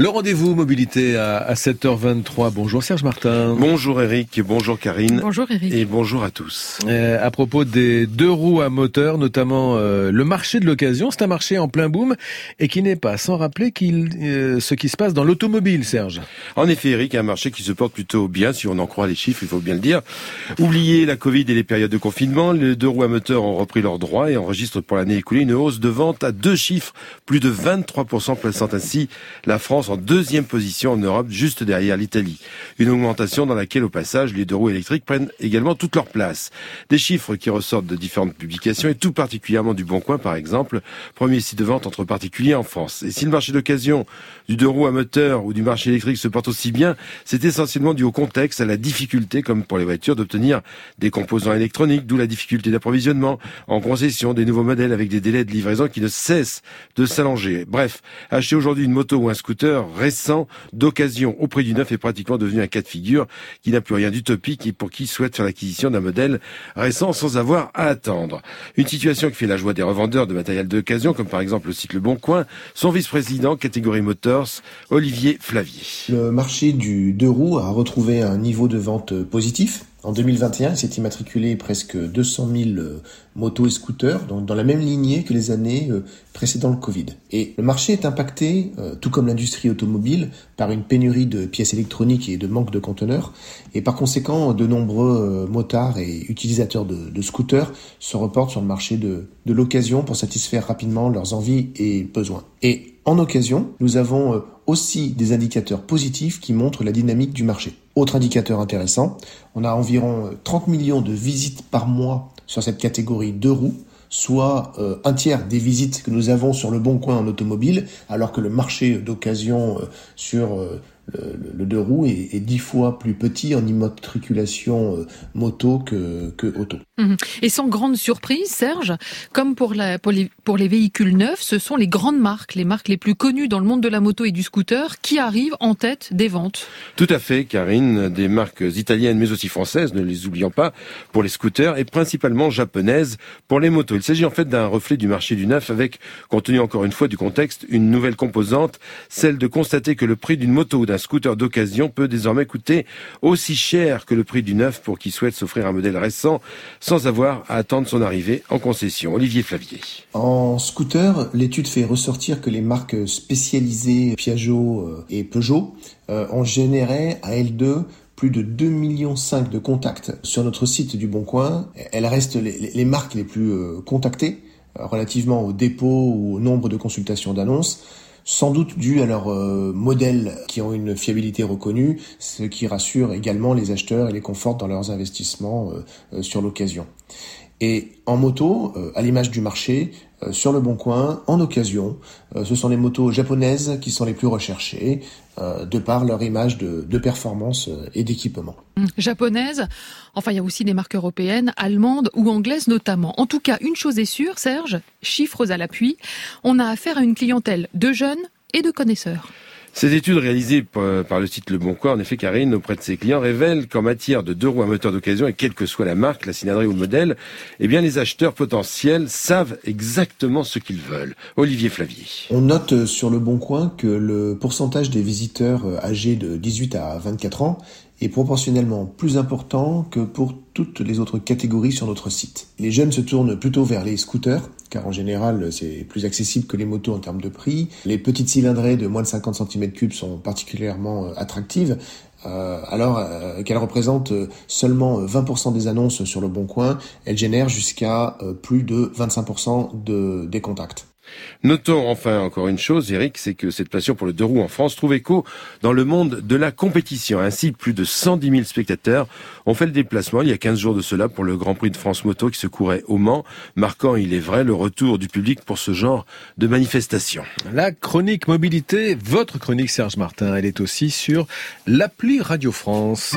Le rendez-vous mobilité à 7h23. Bonjour Serge Martin. Bonjour Eric, bonjour Karine. Bonjour Eric. Et bonjour à tous. Euh, à propos des deux roues à moteur, notamment euh, le marché de l'occasion, c'est un marché en plein boom et qui n'est pas sans rappeler qu'il, euh, ce qui se passe dans l'automobile, Serge. En effet Eric, un marché qui se porte plutôt bien, si on en croit les chiffres, il faut bien le dire. Oubliez la Covid et les périodes de confinement, les deux roues à moteur ont repris leurs droits et enregistrent pour l'année écoulée une hausse de vente à deux chiffres, plus de 23%, plaçant ainsi la France en deuxième position en Europe, juste derrière l'Italie. Une augmentation dans laquelle, au passage, les deux roues électriques prennent également toute leur place. Des chiffres qui ressortent de différentes publications et tout particulièrement du Bon Coin, par exemple, premier site de vente entre particuliers en France. Et si le marché d'occasion du deux roues à moteur ou du marché électrique se porte aussi bien, c'est essentiellement dû au contexte, à la difficulté, comme pour les voitures, d'obtenir des composants électroniques, d'où la difficulté d'approvisionnement en concession des nouveaux modèles avec des délais de livraison qui ne cessent de s'allonger. Bref, acheter aujourd'hui une moto ou un scooter récent d'occasion au prix du neuf est pratiquement devenu un cas de figure qui n'a plus rien d'utopique et pour qui souhaite faire l'acquisition d'un modèle récent sans avoir à attendre. Une situation qui fait la joie des revendeurs de matériel d'occasion, comme par exemple le site Le Bon Coin, son vice-président catégorie Motors, Olivier Flavier. Le marché du deux roues a retrouvé un niveau de vente positif en 2021, il s'est immatriculé presque 200 000 euh, motos et scooters, donc dans la même lignée que les années euh, précédant le Covid. Et le marché est impacté, euh, tout comme l'industrie automobile, par une pénurie de pièces électroniques et de manque de conteneurs. Et par conséquent, de nombreux motards et utilisateurs de, scooters se reportent sur le marché de, de l'occasion pour satisfaire rapidement leurs envies et besoins. Et en occasion, nous avons aussi des indicateurs positifs qui montrent la dynamique du marché. Autre indicateur intéressant, on a environ 30 millions de visites par mois sur cette catégorie de roues, soit euh, un tiers des visites que nous avons sur le bon coin en automobile, alors que le marché d'occasion euh, sur euh, le, deux roues est, dix fois plus petit en immatriculation euh, moto que, que auto. Mhm. Et sans grande surprise, Serge, comme pour, la, pour, les, pour les véhicules neufs, ce sont les grandes marques, les marques les plus connues dans le monde de la moto et du scooter, qui arrivent en tête des ventes. Tout à fait, Karine, des marques italiennes mais aussi françaises, ne les oublions pas, pour les scooters et principalement japonaises pour les motos. Il s'agit en fait d'un reflet du marché du neuf avec, compte tenu encore une fois du contexte, une nouvelle composante, celle de constater que le prix d'une moto ou d'un scooter d'occasion peut désormais coûter aussi cher que le prix du neuf pour qui souhaite s'offrir un modèle récent sans avoir à attendre son arrivée en concession. Olivier Flavier. En scooter, l'étude fait ressortir que les marques spécialisées Piaggio euh, et Peugeot euh, ont généré à L2 plus de 2,5 millions de contacts sur notre site du Bon Coin. Elles restent les, marques les plus euh, contactées relativement au dépôt ou au nombre de consultations d'annonces sans doute dû à leurs euh, modèles qui ont une fiabilité reconnue, ce qui rassure également les acheteurs et les conforte dans leurs investissements euh, euh, sur l'occasion. Et en moto, à l'image du marché, sur le bon coin, en occasion, ce sont les motos japonaises qui sont les plus recherchées, de par leur image de, de performance et d'équipement. Hum, japonaises, enfin il y a aussi des marques européennes, allemandes ou anglaises notamment. En tout cas, une chose est sûre, Serge, chiffres à l'appui, on a affaire à une clientèle de jeunes et de connaisseurs. Ces études réalisées par le site Le Bon Coin, en effet, Karine, auprès de ses clients, révèlent qu'en matière de deux roues à moteur d'occasion, et quelle que soit la marque, la cylindrée ou le modèle, eh bien, les acheteurs potentiels savent exactement ce qu'ils veulent. Olivier Flavier. On note sur Le Bon Coin que le pourcentage des visiteurs âgés de 18 à 24 ans est proportionnellement plus important que pour toutes les autres catégories sur notre site. Les jeunes se tournent plutôt vers les scooters, car en général c'est plus accessible que les motos en termes de prix. Les petites cylindrées de moins de 50 cm3 sont particulièrement euh, attractives, euh, alors euh, qu'elles représentent seulement 20% des annonces sur le bon coin, elles génèrent jusqu'à plus de 25% de, des contacts. Notons enfin encore une chose, Eric, c'est que cette passion pour le deux roues en France trouve écho dans le monde de la compétition. Ainsi, plus de 110 000 spectateurs ont fait le déplacement il y a 15 jours de cela pour le Grand Prix de France Moto qui se courait au Mans, marquant, il est vrai, le retour du public pour ce genre de manifestation. La chronique mobilité, votre chronique Serge Martin, elle est aussi sur l'appli Radio France.